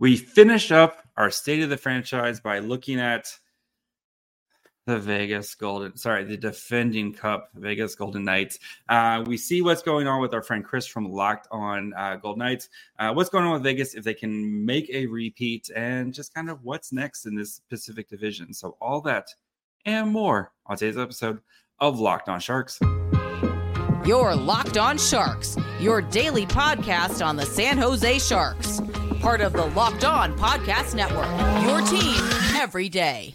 we finish up our state of the franchise by looking at the Vegas Golden, sorry, the defending Cup Vegas Golden Knights. Uh, we see what's going on with our friend Chris from Locked On uh, Golden Knights. Uh, what's going on with Vegas if they can make a repeat, and just kind of what's next in this Pacific Division. So all that and more on today's episode of Locked On Sharks. Your Locked On Sharks, your daily podcast on the San Jose Sharks, part of the Locked On Podcast Network. Your team every day.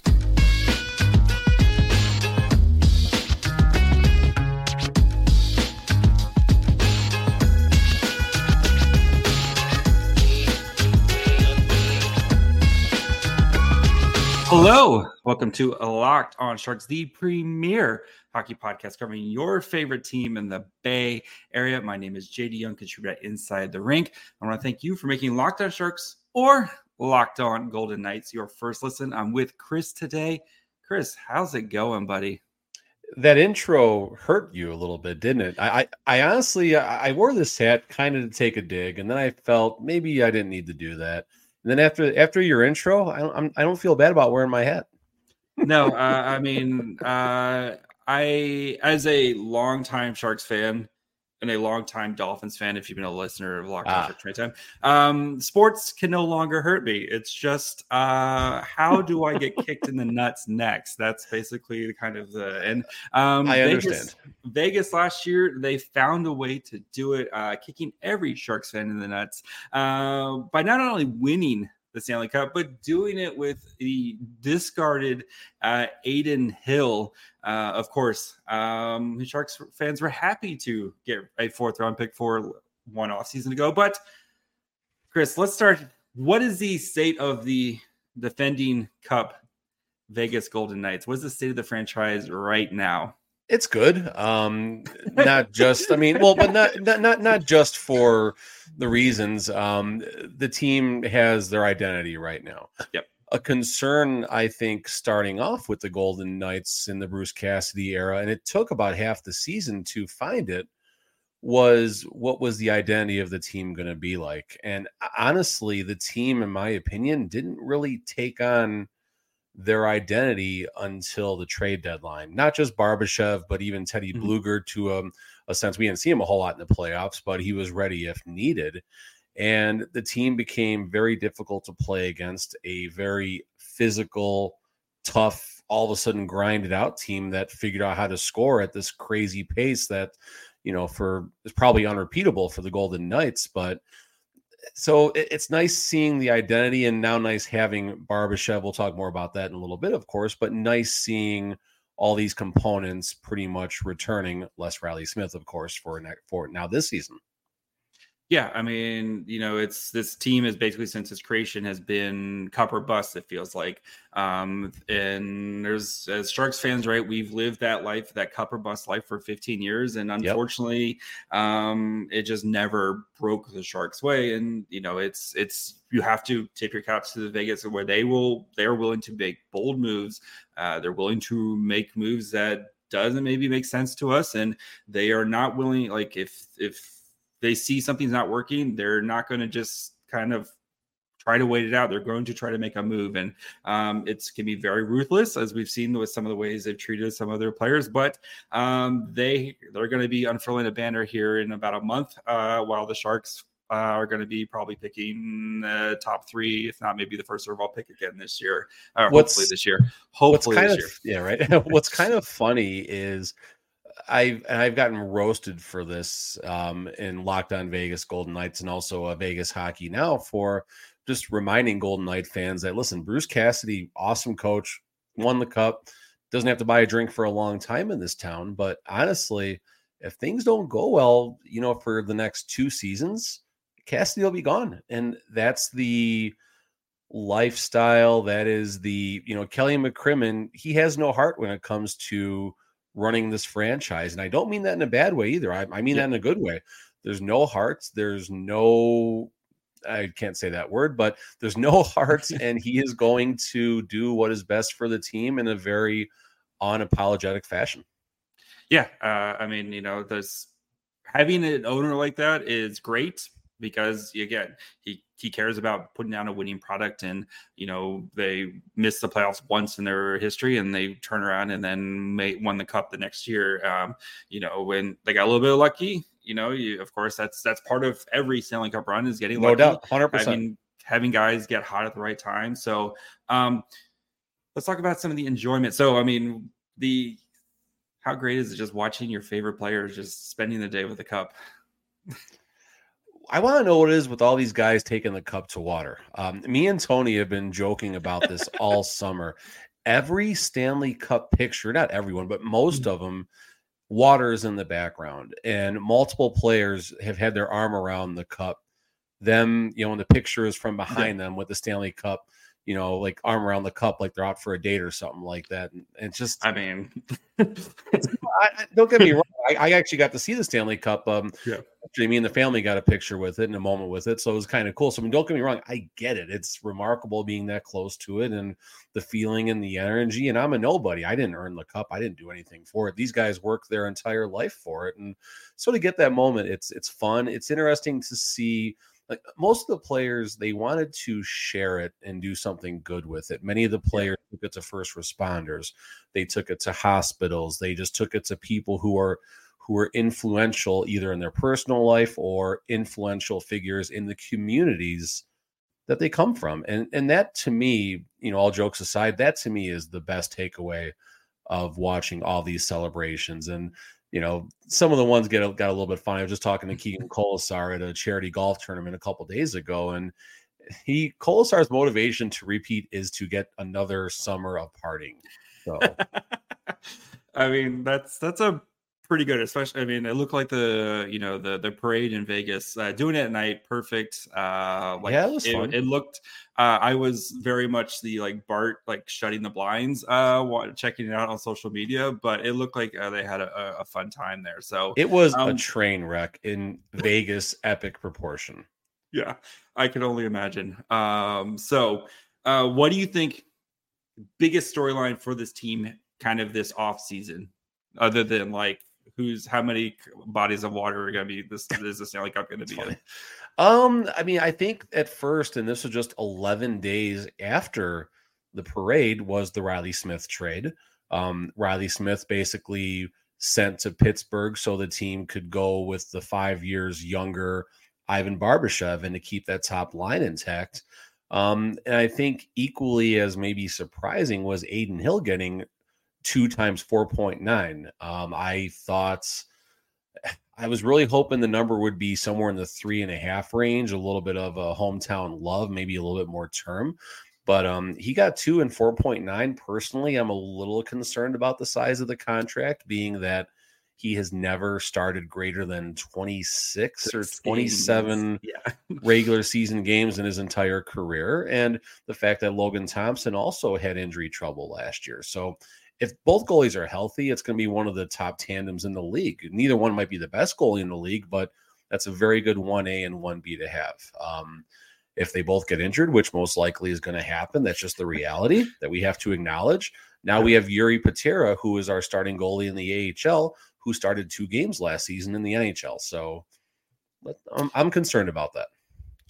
Hello, welcome to Locked On Sharks, the premier hockey podcast covering your favorite team in the Bay Area. My name is JD Young, contributor Inside the Rink. I want to thank you for making Locked On Sharks or Locked On Golden Knights your first listen. I'm with Chris today. Chris, how's it going, buddy? That intro hurt you a little bit, didn't it? I, I, I honestly, I, I wore this hat kind of to take a dig, and then I felt maybe I didn't need to do that. And then after after your intro, I don't I'm, I do not feel bad about wearing my hat. no, uh, I mean, uh, I as a longtime Sharks fan, and a longtime Dolphins fan, if you've been a listener of Locked On ah. Time, um, sports can no longer hurt me. It's just uh, how do I get kicked in the nuts next? That's basically the kind of the and um, I Vegas, understand. Vegas last year they found a way to do it, uh, kicking every Sharks fan in the nuts uh, by not only winning the Stanley Cup, but doing it with the discarded uh, Adin Hill. Uh, of course, um, Sharks fans were happy to get a fourth round pick for one off season ago. But Chris, let's start. What is the state of the defending Cup Vegas Golden Knights? What is the state of the franchise right now? It's good. Um, not just, I mean, well, but not, not, not, not just for the reasons. Um, the team has their identity right now. Yep. A concern, I think, starting off with the Golden Knights in the Bruce Cassidy era, and it took about half the season to find it, was what was the identity of the team going to be like? And honestly, the team, in my opinion, didn't really take on their identity until the trade deadline. Not just Barbashev, but even Teddy mm-hmm. Blueger to a, um, a sense. We didn't see him a whole lot in the playoffs, but he was ready if needed. And the team became very difficult to play against a very physical, tough, all of a sudden grinded out team that figured out how to score at this crazy pace that, you know, for is probably unrepeatable for the Golden Knights, but so it's nice seeing the identity and now nice having Barbashev. We'll talk more about that in a little bit, of course, but nice seeing all these components pretty much returning. Less Reilly Smith, of course, for for now this season. Yeah, I mean, you know, it's this team is basically since its creation has been copper bust. It feels like, um, and there's as Sharks fans, right? We've lived that life, that copper bust life for 15 years, and unfortunately, yep. um, it just never broke the Sharks' way. And you know, it's it's you have to tip your caps to the Vegas where they will they are willing to make bold moves. Uh, they're willing to make moves that doesn't maybe make sense to us, and they are not willing. Like if if they see something's not working, they're not going to just kind of try to wait it out. They're going to try to make a move, and um, it can be very ruthless, as we've seen with some of the ways they've treated some other players. But um, they they're going to be unfurling a banner here in about a month, uh, while the Sharks uh, are going to be probably picking uh, top three, if not maybe the first overall pick again this year. Uh, hopefully this year. Hopefully this of, year. Yeah, right. what's kind of funny is I've I've gotten roasted for this um, in Locked On Vegas Golden Knights and also a Vegas Hockey Now for just reminding Golden Knight fans that listen, Bruce Cassidy, awesome coach, won the cup, doesn't have to buy a drink for a long time in this town. But honestly, if things don't go well, you know, for the next two seasons, Cassidy will be gone, and that's the lifestyle. That is the you know Kelly McCrimmon. He has no heart when it comes to running this franchise. And I don't mean that in a bad way either. I, I mean yeah. that in a good way. There's no hearts. There's no, I can't say that word, but there's no hearts. and he is going to do what is best for the team in a very unapologetic fashion. Yeah. Uh, I mean, you know, there's having an owner like that is great. because again, he he cares about putting down a winning product and you know they missed the playoffs once in their history and they turn around and then may, won the cup the next year. Um, you know when they got a little bit lucky you know you, of course that's that's part of every Stanley Cup run is getting no lucky, doubt 100% having, having guys get hot at the right time. So um let's talk about some of the enjoyment. So I mean the how great is it just watching your favorite players just spending the day with the cup I want to know what it is with all these guys taking the cup to water. Um, me and Tony have been joking about this all summer. Every Stanley Cup picture, not everyone, but most mm-hmm. of them, water is in the background, and multiple players have had their arm around the cup. Them, you know, and the picture is from behind yeah. them with the Stanley Cup you know, like arm around the cup, like they're out for a date or something like that. And, and just, I mean, I, don't get me wrong. I, I, actually got to see the Stanley Cup. Um, yeah. Actually, me and the family got a picture with it and a moment with it, so it was kind of cool. So, I mean, don't get me wrong. I get it. It's remarkable being that close to it and the feeling and the energy. And I'm a nobody. I didn't earn the cup. I didn't do anything for it. These guys work their entire life for it, and so to get that moment, it's it's fun. It's interesting to see like uh, most of the players they wanted to share it and do something good with it. Many of the players took it to first responders. They took it to hospitals. They just took it to people who are who are influential either in their personal life or influential figures in the communities that they come from. And and that to me you know all jokes aside that to me is the best takeaway of watching all these celebrations. And you know, some of the ones get got a little bit funny. I was just talking to Keegan Kolesar at a charity golf tournament a couple days ago, and he Kolesar's motivation to repeat is to get another summer of partying. So, I mean, that's that's a pretty good. Especially, I mean, it looked like the you know the the parade in Vegas, uh, doing it at night, perfect. Uh, like yeah, it was it, fun. It looked. Uh, I was very much the like Bart like shutting the blinds, uh, checking it out on social media, but it looked like uh, they had a, a fun time there. So it was um, a train wreck in Vegas, epic proportion. Yeah, I can only imagine. Um, so, uh, what do you think? Biggest storyline for this team, kind of this off season, other than like who's how many bodies of water are going to be this is the Stanley Cup going to be in? Um, I mean, I think at first, and this was just 11 days after the parade, was the Reilly Smith trade. Um, Reilly Smith basically sent to Pittsburgh so the team could go with the five years younger Ivan Barbashev and to keep that top line intact. Um, and I think equally as maybe surprising was Adin Hill getting two times 4.9. Um, I thought I was really hoping the number would be somewhere in the three and a half range, a little bit of a hometown love, maybe a little bit more term. But um, he got two and 4.9. Personally, I'm a little concerned about the size of the contract, being that he has never started greater than 26 or 27 yeah. regular season games in his entire career. And the fact that Logan Thompson also had injury trouble last year. So if both goalies are healthy, it's going to be one of the top tandems in the league. Neither one might be the best goalie in the league, but that's a very good 1A and 1B to have. Um, if they both get injured, which most likely is going to happen, that's just the reality that we have to acknowledge. Now we have Jiri Patera, who is our starting goalie in the AHL, who started two games last season in the NHL. So I'm, I'm concerned about that.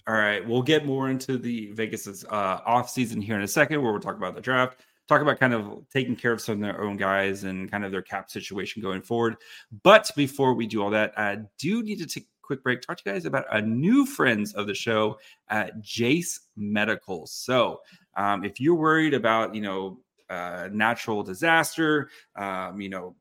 All right, we'll get more into the Vegas's uh, off season here in a second, where we'll talk about the draft talk about kind of taking care of some of their own guys and kind of their cap situation going forward. But before we do all that, I do need to take a quick break, talk to you guys about a new friends of the show at Jase Medical. So um, if you're worried about, you know, uh, natural disaster, um, you know,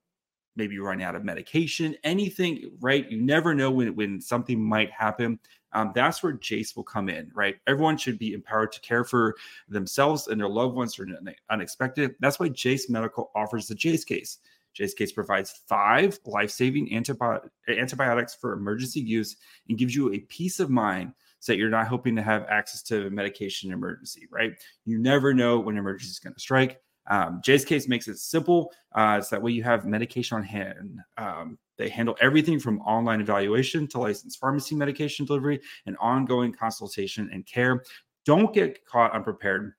maybe running out of medication, anything, right? You never know when, when something might happen um, that's where Jase will come in, right? Everyone should be empowered to care for themselves and their loved ones are unexpected. That's why Jase Medical offers the Jase case. Jase case provides five life saving antibi- antibiotics for emergency use and gives you a peace of mind so that you're not hoping to have access to medication emergency, right? You never know when emergency is going to strike. Um, Jase case makes it simple. Uh, so that way you have medication on hand. Um, they handle everything from online evaluation to licensed pharmacy medication delivery and ongoing consultation and care. Don't get caught unprepared.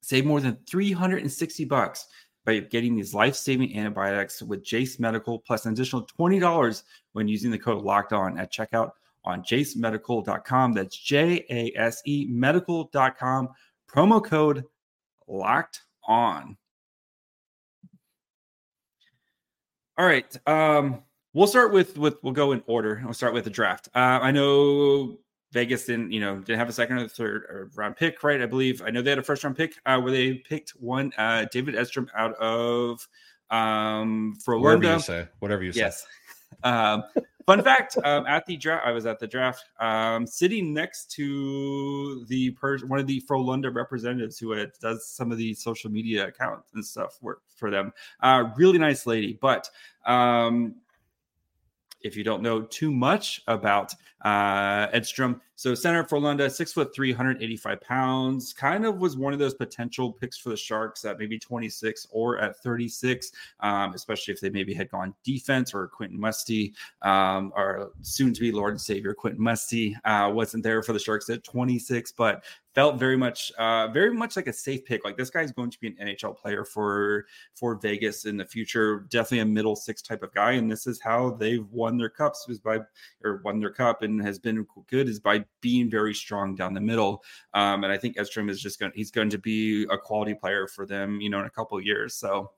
Save more than 360 bucks by getting these life-saving antibiotics with Jase Medical plus an additional $20 when using the code locked on at checkout on jasemedical.com. That's J A S E medical.com. Promo code locked on. All right. Um, we'll start with with we'll go in order. We'll start with the draft. Uh, I know Vegas didn't, you know, didn't have a second or third round pick, right? I believe I know they had a first round pick uh, where they picked one uh, David Edstrom out of um for whatever you say, whatever you say. Yes. Um, fun fact: um, at the draft, I was at the draft, um, sitting next to the one of the Frolunda representatives who had, does some of the social media accounts and stuff work for them. Uh, really nice lady, but um, if you don't know too much about uh, Edstrom, so center for Lunda, six foot three, 185 pounds, kind of was one of those potential picks for the Sharks at maybe 26 or at 36, um, especially if they maybe had gone defense or Quentin Musty, um, or soon to be Lord and Savior Quentin Musty uh, wasn't there for the Sharks at 26, but felt very much uh, very much like a safe pick. Like this guy's going to be an NHL player for for Vegas in the future. Definitely a middle six type of guy, and this is how they've won their cups is by or won their cup and has been good is by being very strong down the middle. Um, and I think Edstrom is just going he's going to be a quality player for them, you know, in a couple years. So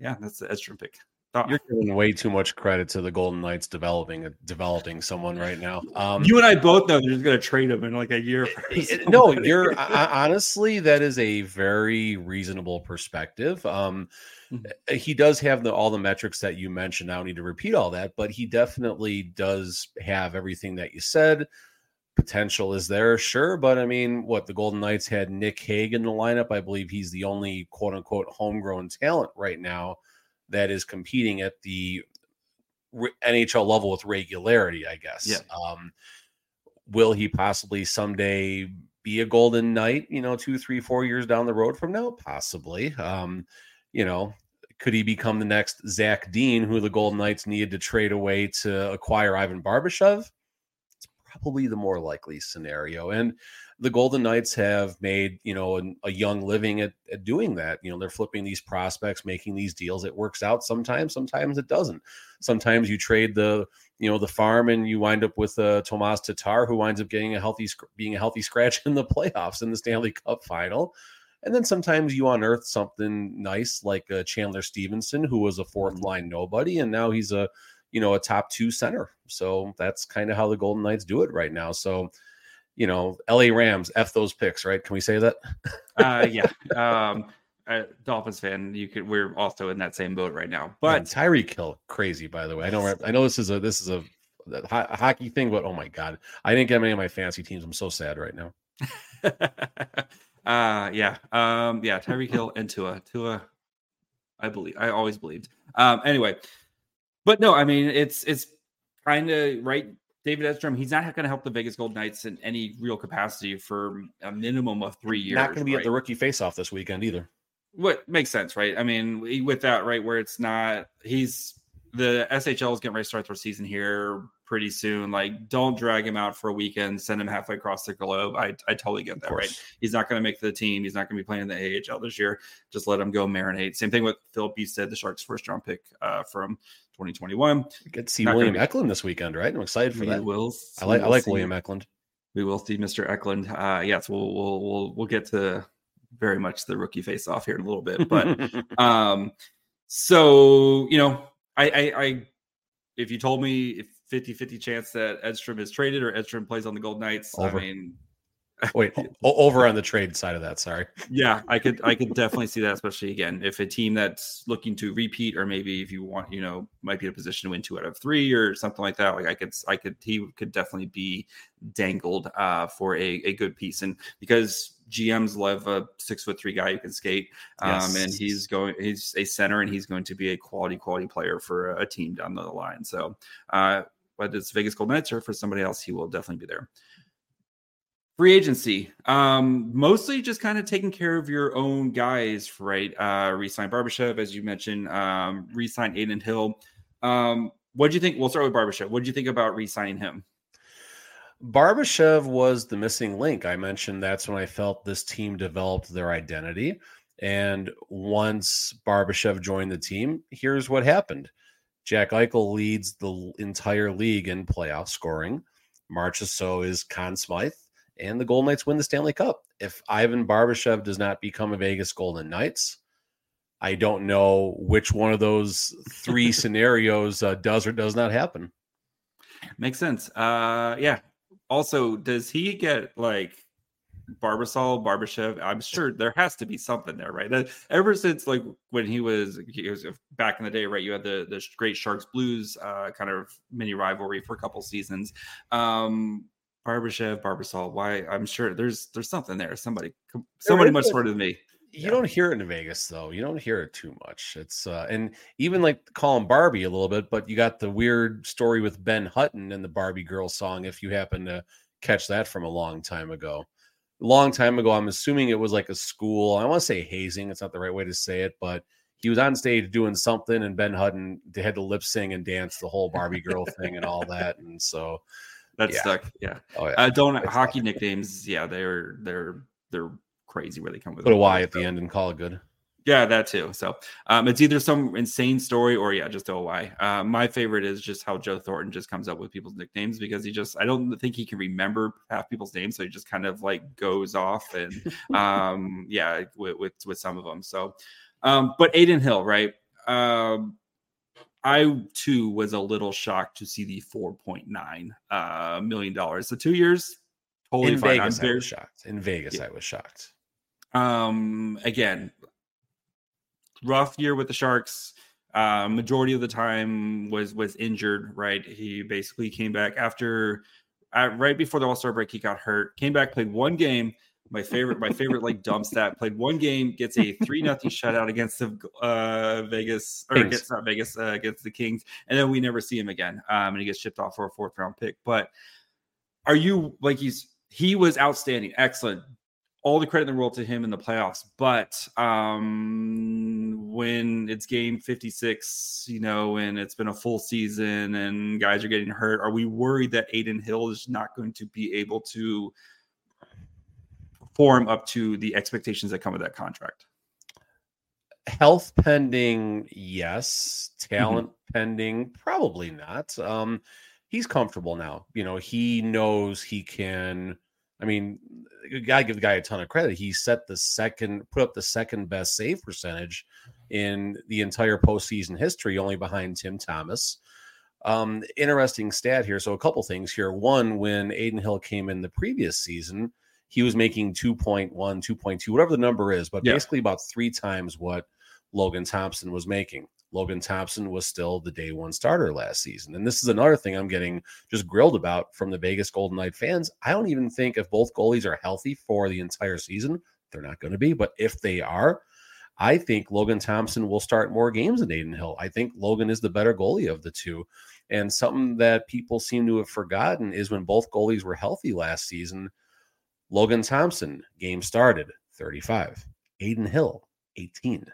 yeah, that's the Edstrom pick. You're giving way too much credit to the Golden Knights developing developing someone right now. Um, you and I both know they're just going to trade him in like a year. no, you're honestly that is a very reasonable perspective. Um, mm-hmm. He does have the, all the metrics that you mentioned. I don't need to repeat all that, but he definitely does have everything that you said. Potential is there, sure, but I mean, what the Golden Knights had Nick Hague in the lineup. I believe he's the only quote unquote homegrown talent right now that is competing at the NHL level with regularity, I guess. Yeah. Um, will he possibly someday be a golden knight, you know, two, three, four years down the road from now? Possibly. Um, you know, could he become the next Zach Dean, who the Golden Knights needed to trade away to acquire Ivan Barbashev? Probably the more likely scenario. And the Golden Knights have made, you know, a, a young living at, at, doing that. You know, they're flipping these prospects, making these deals. It works out sometimes, sometimes it doesn't. Sometimes you trade the, you know, the farm and you wind up with uh, Tomas Tatar, who winds up getting a healthy, being a healthy scratch in the playoffs in the Stanley Cup final. And then sometimes you unearth something nice like uh, Chandler Stephenson, who was a fourth mm-hmm. line nobody, and now he's a, you know, a top two center. So that's kind of how the Golden Knights do it right now. So, you know, LA Rams, F those picks, right? Can we say that? uh, yeah. Um, uh, Dolphins fan, you could. We're also in that same boat right now. But Tyreek Hill, crazy. By the way, I know. I know this is a this is a, a hockey thing, but oh my god, I didn't get many of my fantasy teams. I'm so sad right now. uh yeah, um, yeah. Tyreek Hill and Tua, Tua. I believe. I always believed. Um, anyway, but no, I mean it's it's kind of right David Edstrom, he's not going to help the Vegas Gold Knights in any real capacity for a minimum of three years. Not going to be right? at the rookie faceoff this weekend either. What makes sense, right? I mean, with that, right, where it's not, he's the SHL is getting ready to start their season here pretty soon. Like, don't drag him out for a weekend, send him halfway across the globe. I, I totally get that, right? He's not going to make the team. He's not going to be playing in the AHL this year. Just let him go marinate. Same thing with Filip Bystedt, the Sharks' first round pick uh, from 2021. We get to see not William. Eklund this weekend, right? I'm excited for we that. Will, I like I like William Eklund. We will see Mr. Eklund. Uh, yes, we'll we'll we'll we'll get to very much the rookie face off here in a little bit, but um, so you know, I, I I if you told me if 50 50 chance that Edstrom is traded or Edstrom plays on the Gold Knights, Over. I mean Wait, over on the trade side of that. Sorry. Yeah, I could I could definitely see that, especially again if a team that's looking to repeat, or maybe if you want, you know, might be in a position to win two out of three or something like that. Like I could I could he could definitely be dangled uh, for a, a good piece, and because GMs love a six foot three guy who can skate, um, yes. and he's going he's a center, and he's going to be a quality quality player for a, a team down the line. So, uh, whether it's Vegas Gold Knights or for somebody else, he will definitely be there. Free agency, um, mostly just kind of taking care of your own guys, right? Uh, resign Barbashev, as you mentioned, um, resign Adin Hill. Um, what do you think? We'll start with Barbashev. What do you think about re-signing him? Barbashev was the missing link. I mentioned that's when I felt this team developed their identity. And once Barbashev joined the team, here's what happened Jack Eichel leads the entire league in playoff scoring. Marchessault is Conn Smythe, and the Golden Knights win the Stanley Cup. If Ivan Barbashev does not become a Vegas Golden Knights, I don't know which one of those three scenarios uh, does or does not happen. Makes sense. Uh, yeah. Also, does he get like Barbasol, Barbashev? I'm sure there has to be something there, right? That, ever since like when he was, he was back in the day, right? You had the the great Sharks Blues uh, kind of mini rivalry for a couple seasons. Um, Barbashev, Barbasol. Why? I'm sure there's there's something there. Somebody, somebody much smarter than me. You yeah. don't hear it in Vegas though. You don't hear it too much. It's uh and even like call him Barbie a little bit, but you got the weird story with Ben Hutton and the Barbie girl song. If you happen to catch that from a long time ago, long time ago, I'm assuming it was like a school. I want to say hazing. It's not the right way to say it, but he was on stage doing something, and Ben Hutton had to lip sing and dance the whole Barbie girl thing and all that, and so that yeah. stuck. Yeah. Oh yeah. Uh, don't hockey nicknames. Yeah, they're they're they're crazy where they come with. Put a Y at the end and call it good. Yeah, that too. So um, it's either some insane story or yeah, just a Y. Uh, my favorite is just how Joe Thornton just comes up with people's nicknames because he just I don't think he can remember half people's names, so he just kind of like goes off and um, yeah, with, with, with some of them. So, um, but Adin Hill, right? Um, I too was a little shocked to see the four point nine uh, million dollars. So two years, totally in fine. Vegas, i was shocked. In Vegas, yeah. I was shocked. Um, again, rough year with the Sharks. Uh, majority of the time was was injured. Right, he basically came back after, uh, right before the All Star break. He got hurt. Came back, played one game. My favorite, my favorite like dump stat. Played one game, gets a three nothing shutout against the uh, Vegas or against not Vegas uh, against the Kings, and then we never see him again. Um, and he gets shipped off for a fourth round pick. But are you like he's he was outstanding, excellent, all the credit in the world to him in the playoffs. But um, when it's game 56, you know, and it's been a full season and guys are getting hurt, are we worried that Adin Hill is not going to be able to perform up to the expectations that come with that contract? Health pending, yes. Talent mm-hmm. pending, probably not. Um, he's comfortable now. You know, he knows he can I mean, you gotta give the guy a ton of credit. He set the second, put up the second best save percentage in the entire postseason history, only behind Tim Thomas. Um, interesting stat here. So a couple things here. One, when Adin Hill came in the previous season, he was making 2.1, 2.2, whatever the number is, but yeah. basically about three times what Logan Thompson was making. Logan Thompson was still the day one starter last season. And this is another thing I'm getting just grilled about from the Vegas Golden Knight fans. I don't even think if both goalies are healthy for the entire season, they're not going to be, but if they are, I think Logan Thompson will start more games than Adin Hill. I think Logan is the better goalie of the two. And something that people seem to have forgotten is when both goalies were healthy last season, Logan Thompson, game started 35, Adin Hill, 18.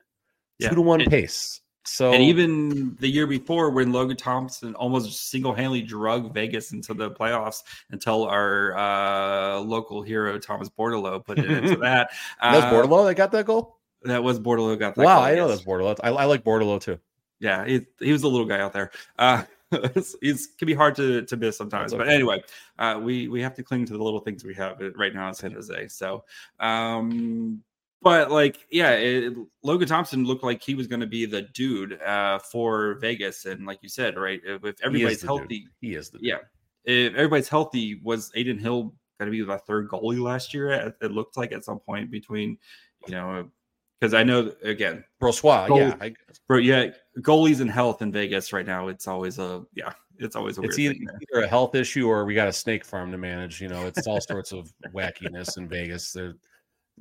Yeah. Two to one pace. So and even the year before, when Logan Thompson almost single-handedly drug Vegas into the playoffs until our uh, local hero Thomas Bordeleau put it into that. Uh, that was Bordeleau that got that goal. That was Bordeleau got that. Wow, goal, I know that's Bordeleau. I, I, like Bordeleau too. Yeah, he, he was a little guy out there. Uh, it's, can be hard to, to miss sometimes. Okay. But anyway, uh, we we have to cling to the little things we have right now in San Jose. So um, but like, yeah, it, Logan Thompson looked like he was going to be the dude uh, for Vegas, and like you said, right, if everybody's healthy, dude. he is the yeah. If everybody's healthy, was Adin Hill going to be the third goalie last year? It looked like at some point between, you know, because I know again, Brossoit, goal, yeah, I, bro, yeah, goalies and health in Vegas right now. It's always a yeah, it's always a it's either, either, a health issue or we got a snake farm to manage. You know, it's all sorts of wackiness in Vegas. There,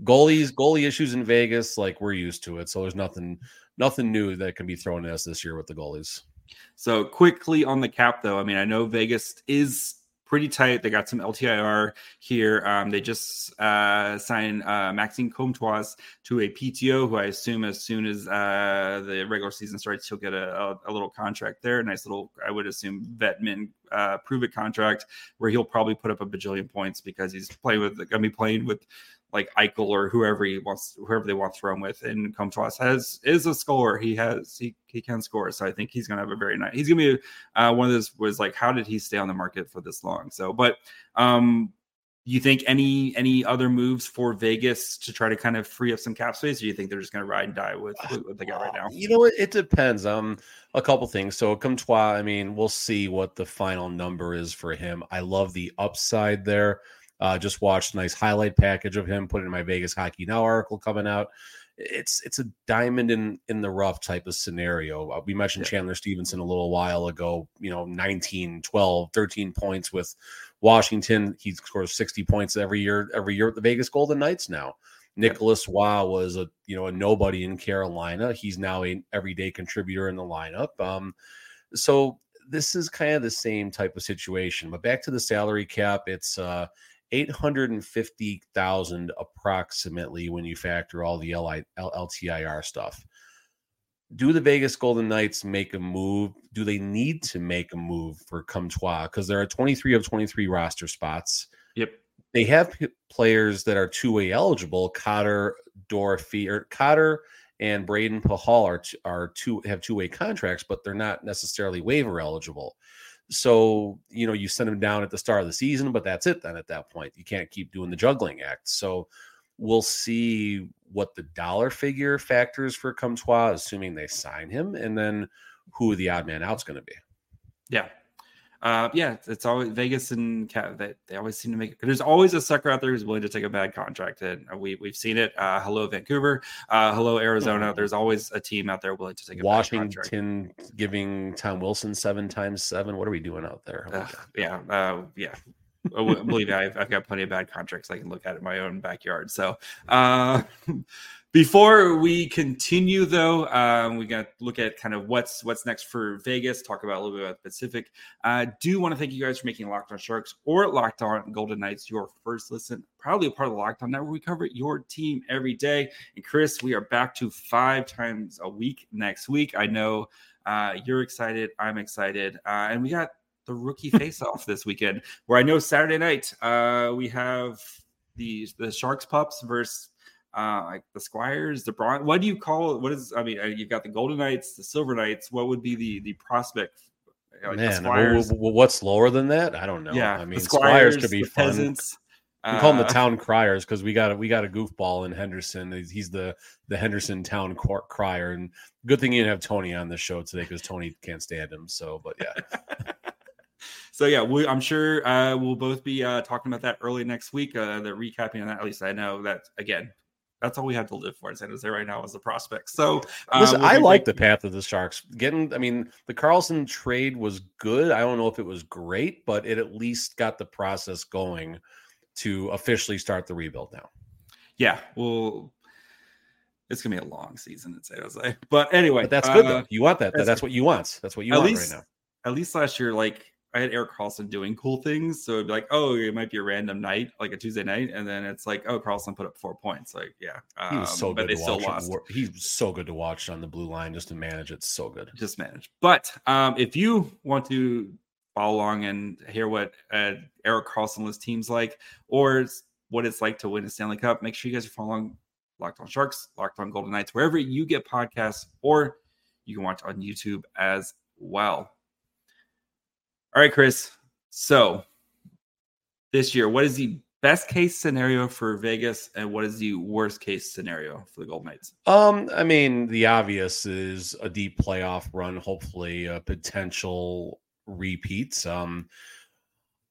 goalies goalie issues in Vegas, like we're used to it. So there's nothing nothing new that can be thrown at us this year with the goalies. So quickly on the cap, though, I mean, I know Vegas is pretty tight. They got some LTIR here. Um, they just uh, signed uh, Maxime Comtois to a PTO, who I assume as soon as uh, the regular season starts, he'll get a, a, a, little contract there. Nice little, I would assume, vetman uh, prove it contract where he'll probably put up a bajillion points because he's playing with, going to be playing with like Eichel or whoever he wants, whoever they want to throw him with. And Comtois has is a scorer. He has he he can score. So I think he's going to have a very nice. He's going to be uh, one of those was like, how did he stay on the market for this long? So, but um, you think any any other moves for Vegas to try to kind of free up some cap space? Or do you think they're just going to ride and die with, with what they got right now? You know, it, it depends. Um, a couple things. So Comtois, I mean, we'll see what the final number is for him. I love the upside there. Uh, just watched a nice highlight package of him put in my Vegas Hockey Now article coming out. It's it's a diamond in in the rough type of scenario. Uh, we mentioned yeah. Chandler Stephenson a little while ago, you know, 19, 12, 13 points with Washington, he scores 60 points every year, every year at the Vegas Golden Knights now. Nicolas Roy was a you know a nobody in Carolina. He's now an everyday contributor in the lineup. Um, so this is kind of the same type of situation. But back to the salary cap, it's uh, eight hundred and fifty thousand approximately when you factor all the LI, LTIR stuff do the Vegas Golden Knights make a move? Do they need to make a move for Comtois? Because there are 23 of 23 roster spots. Yep. They have players that are two way eligible. Cotter, Dorothy, or Cotter and Brayden Pachal are are two have two way contracts, but they're not necessarily waiver eligible. So you know you send them down at the start of the season, but that's it. Then at that point, you can't keep doing the juggling act. So we'll see what the dollar figure factors for Comtois, assuming they sign him, and then who the odd man out's going to be. Yeah. Uh, yeah, it's always Vegas and Cat. They, they always seem to make it. There's always a sucker out there who's willing to take a bad contract, and we we've seen it. Uh, hello Vancouver, uh, hello Arizona. There's always a team out there willing to take a Washington giving Tom Wilson seven times seven. What are we doing out there? Oh yeah, uh, yeah. believe me, I've, I've, got plenty of bad contracts I can look at in my own backyard. So, uh, before we continue, though, um, we got to look at kind of what's what's next for Vegas. Talk about a little bit about the Pacific. I uh, do want to thank you guys for making Locked On Sharks or Locked On Golden Knights your first listen. Probably a part of the Locked On Network. We cover your team every day. And Chris, we are back to five times a week next week. I know uh, you're excited. I'm excited, uh, and we got the rookie face off this weekend, where I know Saturday night uh, we have the the Sharks pups versus uh, like the Squires, the Bron. What do you call it? What is? I mean, uh, you've got the Golden Knights, the Silver Knights. What would be the the prospect? Like Man, Squires, what's lower than that? I don't know. Yeah, I mean, Squires, Squires could be fun. Peasants. We call them the uh, town criers because we got a, we got a goofball in Henderson. He's the the Henderson town crier, and good thing you didn't have Tony on the show today because Tony can't stand him. So, but yeah. so yeah, we, I'm sure uh, we'll both be uh, talking about that early next week. Uh, the recapping on that. At least I know that again. That's all we have to live for in San Jose right now is the prospects. So uh, Listen, we'll I like the path of the Sharks. Getting, I mean, the Karlsson trade was good. I don't know if it was great, but it at least got the process going to officially start the rebuild now. Yeah, well, it's gonna be a long season in San Jose. But anyway, but that's good uh, though. You want that. That's, that's what you want. That's what you want least, right now. At least last year, like I had Erik Karlsson doing cool things. So it'd be like, oh, it might be a random night, like a Tuesday night, and then it's like, oh, Karlsson put up four points. Like, yeah, um, he was so good. to watch. He's so good to watch on the blue line just to manage it. So good, just manage. But um, if you want to follow along and hear what uh, Erik Karlsson list teams like, or what it's like to win a Stanley Cup, make sure you guys are following Locked On Sharks, Locked On Golden Knights, wherever you get podcasts, or you can watch on YouTube as well. All right, Chris. So this year, what is the best case scenario for Vegas and what is the worst case scenario for the Gold Knights? Um, I mean, the obvious is a deep playoff run, hopefully a potential repeats. Um,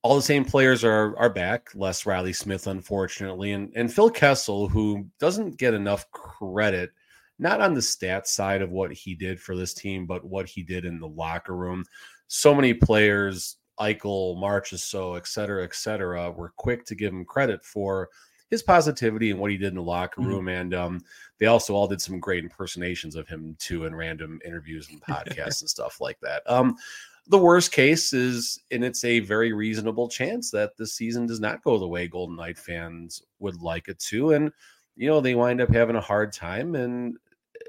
all the same players are are back, less Reilly Smith, unfortunately, and and Phil Kessel, who doesn't get enough credit, not on the stats side of what he did for this team, but what he did in the locker room so many players, Eichel, Marchessault, et cetera, et cetera, were quick to give him credit for his positivity and what he did in the locker mm-hmm. room. Mm-hmm. And um, they also all did some great impersonations of him too in random interviews and podcasts and stuff like that. Um, the worst case is, and it's a very reasonable chance that the season does not go the way Golden Knight fans would like it to. And, you know, they wind up having a hard time and eh,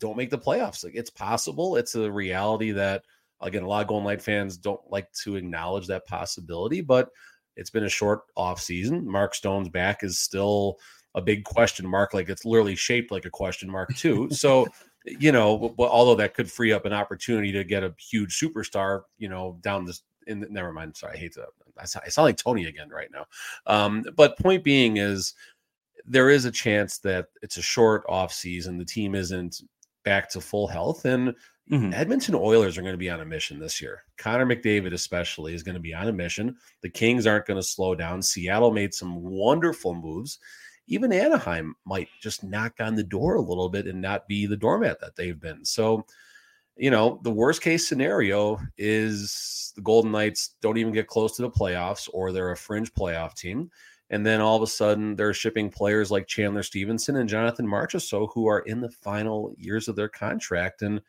don't make the playoffs. Like it's possible. It's a reality that Again, a lot of Golden Light fans don't like to acknowledge that possibility, but It's been a short off season. Mark Stone's back is still a big question mark, like it's literally shaped like a question mark too. so, you know, although that could free up an opportunity to get a huge superstar, you know, down this. In the, never mind. Sorry, I hate to. I sound like Tony again right now. Um, but point being is, there is a chance that it's a short off season. The team isn't back to full health, and Mm-hmm. Edmonton Oilers are going to be on a mission this year. Connor McDavid, especially, is going to be on a mission. The Kings aren't going to slow down. Seattle made some wonderful moves. Even Anaheim might just knock on the door a little bit and not be the doormat that they've been. So, you know, the worst case scenario is the Golden Knights don't even get close to the playoffs or they're a fringe playoff team. And then all of a sudden they're shipping players like Chandler Stephenson and Jonathan Marchessault who are in the final years of their contract. And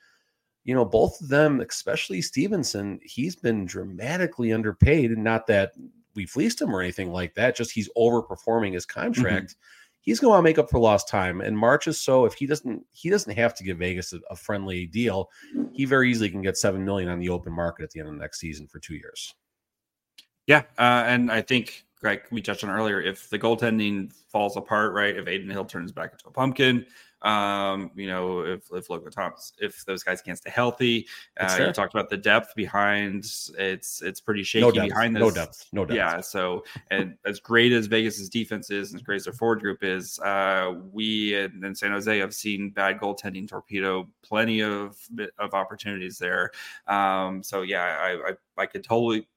you know, both of them, especially Stephenson, he's been dramatically underpaid. And not that we fleeced him or anything like that, just he's overperforming his mm-hmm. contract. Mm-hmm. He's going to make up for lost time. And March is so if he doesn't, he doesn't have to give Vegas a, a friendly deal. He very easily can get seven million on the open market at the end of the next season for two years. Yeah, uh, and I think like we touched on earlier, if the goaltending falls apart, right? If Adin Hill turns back into a pumpkin, um, you know, if if Logan Thomas, if those guys can't stay healthy, uh, you talked about the depth behind. It's it's pretty shaky no behind this. No depth. No depth. Yeah. So, and as great as Vegas's defense is, and as great as their forward group is, uh, we in, in San Jose have seen bad goaltending torpedo plenty of of opportunities there. Um, so yeah, I, I I could totally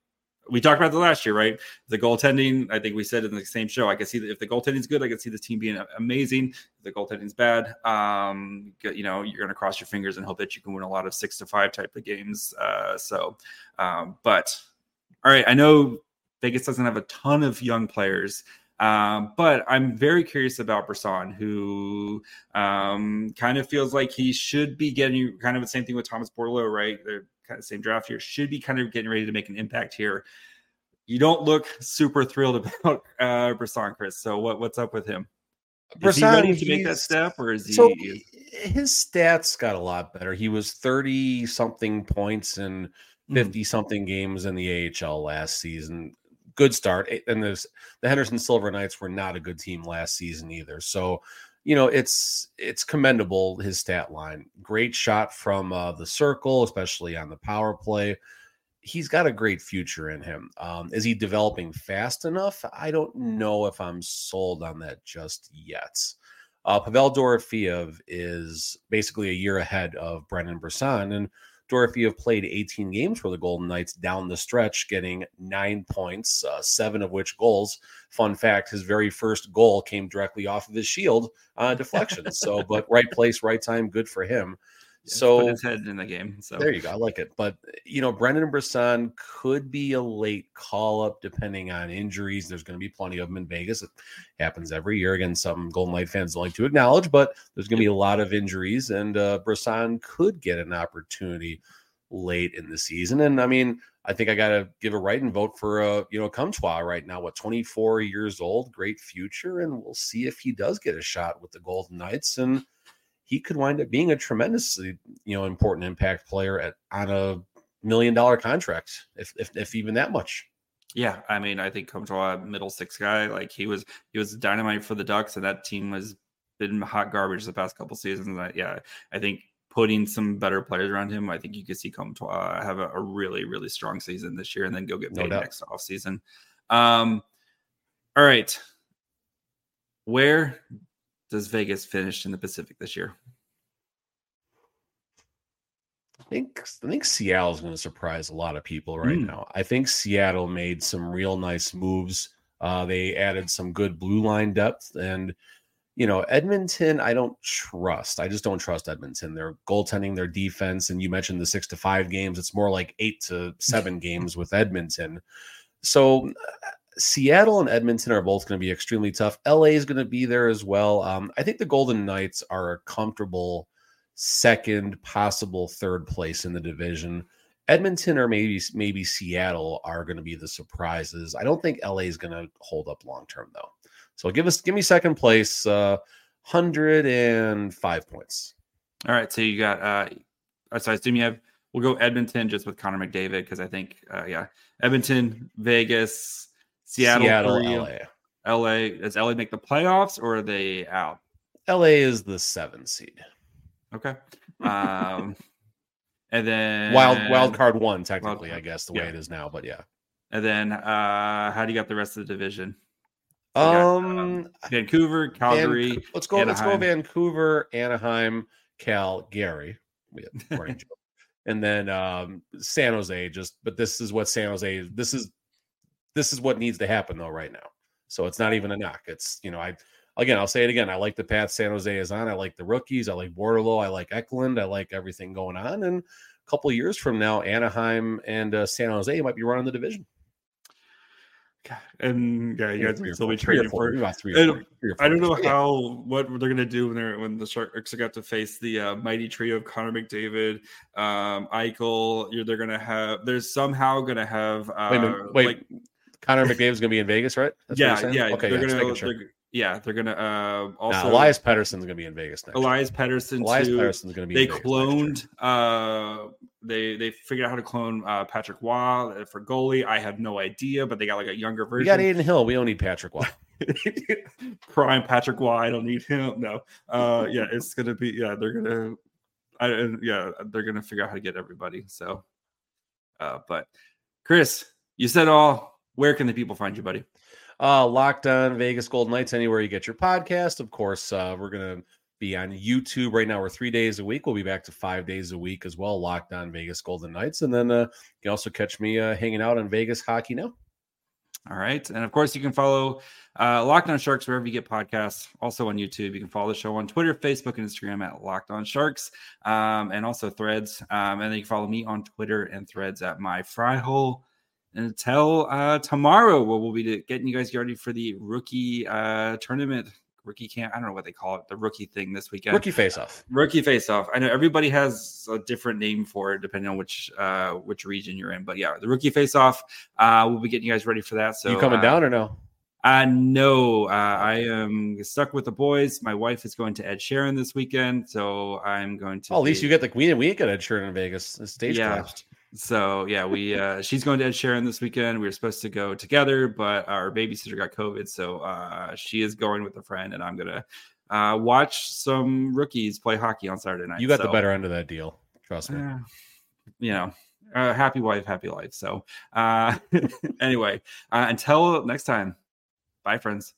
we talked about the last year, right? The goaltending, I think we said in the same show. I can see that if the goaltending's good, I can see this team being amazing. If the goaltending's bad, um, you know, you're going to cross your fingers and hope that you can win a lot of six to five type of games. Uh, so, um, but all right, I know Vegas doesn't have a ton of young players. Um, but I'm very curious about Brisson, who um, kind of feels like he should be getting kind of the same thing with Thomas Bordeleau, right? They're kind of same draft year, should be kind of getting ready to make an impact here. You don't look super thrilled about uh, Brisson, Chris. So what, what's up with him? Is he ready to make that step, or is he? So his stats got a lot better. He was thirty something points and hmm. fifty something games in the AHL last season. Good start, and there's the Henderson Silver Knights were not a good team last season either. So you know it's it's commendable his stat line. Great shot from uh, the circle especially on the power play. He's got a great future in him. Um, is he developing fast enough? I don't know if i'm sold on that just yet. Uh, pavel dorofeev is basically a year ahead of brendan brisson and Dorofeev played 18 games for the Golden Knights down the stretch, getting nine points, uh, seven of which goals. Fun fact: his very first goal came directly off of his shield uh, deflection. so, but right place, right time, good for him. So put his head in the game. So there you go. I like it. But you know, Brendan Brisson could be a late call up depending on injuries. There's going to be plenty of them in Vegas. It happens every year. Again, some Golden Knight fans don't like to acknowledge, but there's going to be a lot of injuries, and uh, Brisson could get an opportunity late in the season. And I mean, I think I got to give a write and vote for uh, you know Comtois right now. What 24 years old, great future, and we'll see if he does get a shot with the Golden Knights and he could wind up being a tremendously you know important impact player at on a million dollar contract, if if, if even that much. Yeah, I mean, I think Comtois, middle six guy, like he was he was dynamite for the Ducks, and that team has been hot garbage the past couple seasons. I, yeah, I think putting some better players around him, I think you could see Comtois have a, a, really, really strong season this year, and then go get paid no next off season. Um, all right, where does Vegas finish in the Pacific this year? I think I think Seattle is going to surprise a lot of people right mm. now. I think Seattle made some real nice moves. Uh, they added some good blue line depth, and you know Edmonton. I don't trust. I just don't trust Edmonton. Their goaltending, their defense, and you mentioned the six to five games. It's more like eight to seven games with Edmonton. So Seattle and Edmonton are both going to be extremely tough. LA is going to be there as well. Um, I think the Golden Knights are a comfortable second, possible third place in the division. Edmonton or maybe maybe Seattle are going to be the surprises. I don't think LA is going to hold up long term though. So give us give me second place, uh, hundred and five points. All right, so you got. uh So I assume you have. We'll go Edmonton just with Connor McDavid because I think, uh, yeah, Edmonton, Vegas, Seattle, Seattle, LA. LA. Does LA make the playoffs or are they out? LA is the seven seed. Okay. Um, and then Wild wild card one, technically, card, I guess the yeah. way it is now. But yeah. And then uh, how do you got the rest of the division? We got, Um, Vancouver, Calgary. Van- let's go. Let's go. Vancouver, Anaheim, Cal, Gary, We had morning joke. and then um, San Jose. Just, but this is what San Jose. This is this is what needs to happen though right now. So it's not even a knock. It's you know I again I'll say it again. I like the path San Jose is on. I like the rookies. I like Bordeleau. I like Eklund. I like everything going on. And a couple of years from now, Anaheim and uh, San Jose might be running the division. and yeah, you guys will still be trading for. about three four- three I don't know. Yeah. how what they're gonna do when they're when the Sharks got to face the uh, mighty trio of Connor McDavid, um, Eichel. You're, they're gonna have. They're somehow gonna have. Uh, Wait, minute, wait. like- Connor McDavid's going to be in Vegas, right? That's yeah, you're yeah. Okay, they're yeah, gonna. making sure. they're- yeah, they're gonna. Uh, also, Nah, Elias Pettersson's going to be in Vegas next. Elias Pettersson. Elias too. Pettersson's going to be. they in Vegas next year. cloned uh they they figured out how to clone uh Patrick Roy for goalie i have no idea but they got like a younger We version got Adin Hill. We don't need Patrick Roy. prime Patrick Roy i don't need him no uh yeah it's gonna be yeah they're gonna I, and, yeah they're gonna figure out how to get everybody so uh but chris you said all where can the people find you buddy Uh, Locked on Vegas Golden Knights, anywhere you get your podcast. Of course, uh, we're going to be on YouTube right now. We're three days a week. We'll be back to five days a week as well. Locked on Vegas Golden Knights. And then uh, you can also catch me uh, hanging out on Vegas Hockey now. All right. And of course, you can follow uh, Locked On Sharks wherever you get podcasts. Also on YouTube. You can follow the show on Twitter, Facebook, and Instagram at Locked On Sharks, um, and also Threads. Um, and then you can follow me on Twitter and Threads at My Fry Hole. Until uh, tomorrow, where we'll be getting you guys ready for the rookie uh, tournament, rookie camp. I don't know what they call it, the rookie thing this weekend. Rookie face off. Rookie face off. I know everybody has a different name for it depending on which uh which region you're in. But yeah, the rookie face off. Uh we'll be getting you guys ready for that. So you coming uh, down or no? Uh no, uh, I am stuck with the boys. My wife is going to Ed Sheeran this weekend, so I'm going to Oh, at least you get the we, we ain't got Ed Sheeran in Vegas. It's stage Yeah. collapsed. So yeah, we uh she's going to Ed Sheeran this weekend. We were supposed to go together, but our babysitter got COVID, so uh she is going with a friend, and I'm gonna uh watch some rookies play hockey on Saturday night. You got the better end of that deal. Trust me. uh, you know, uh, happy wife, happy life. So, uh, anyway, uh, until next time, bye, friends.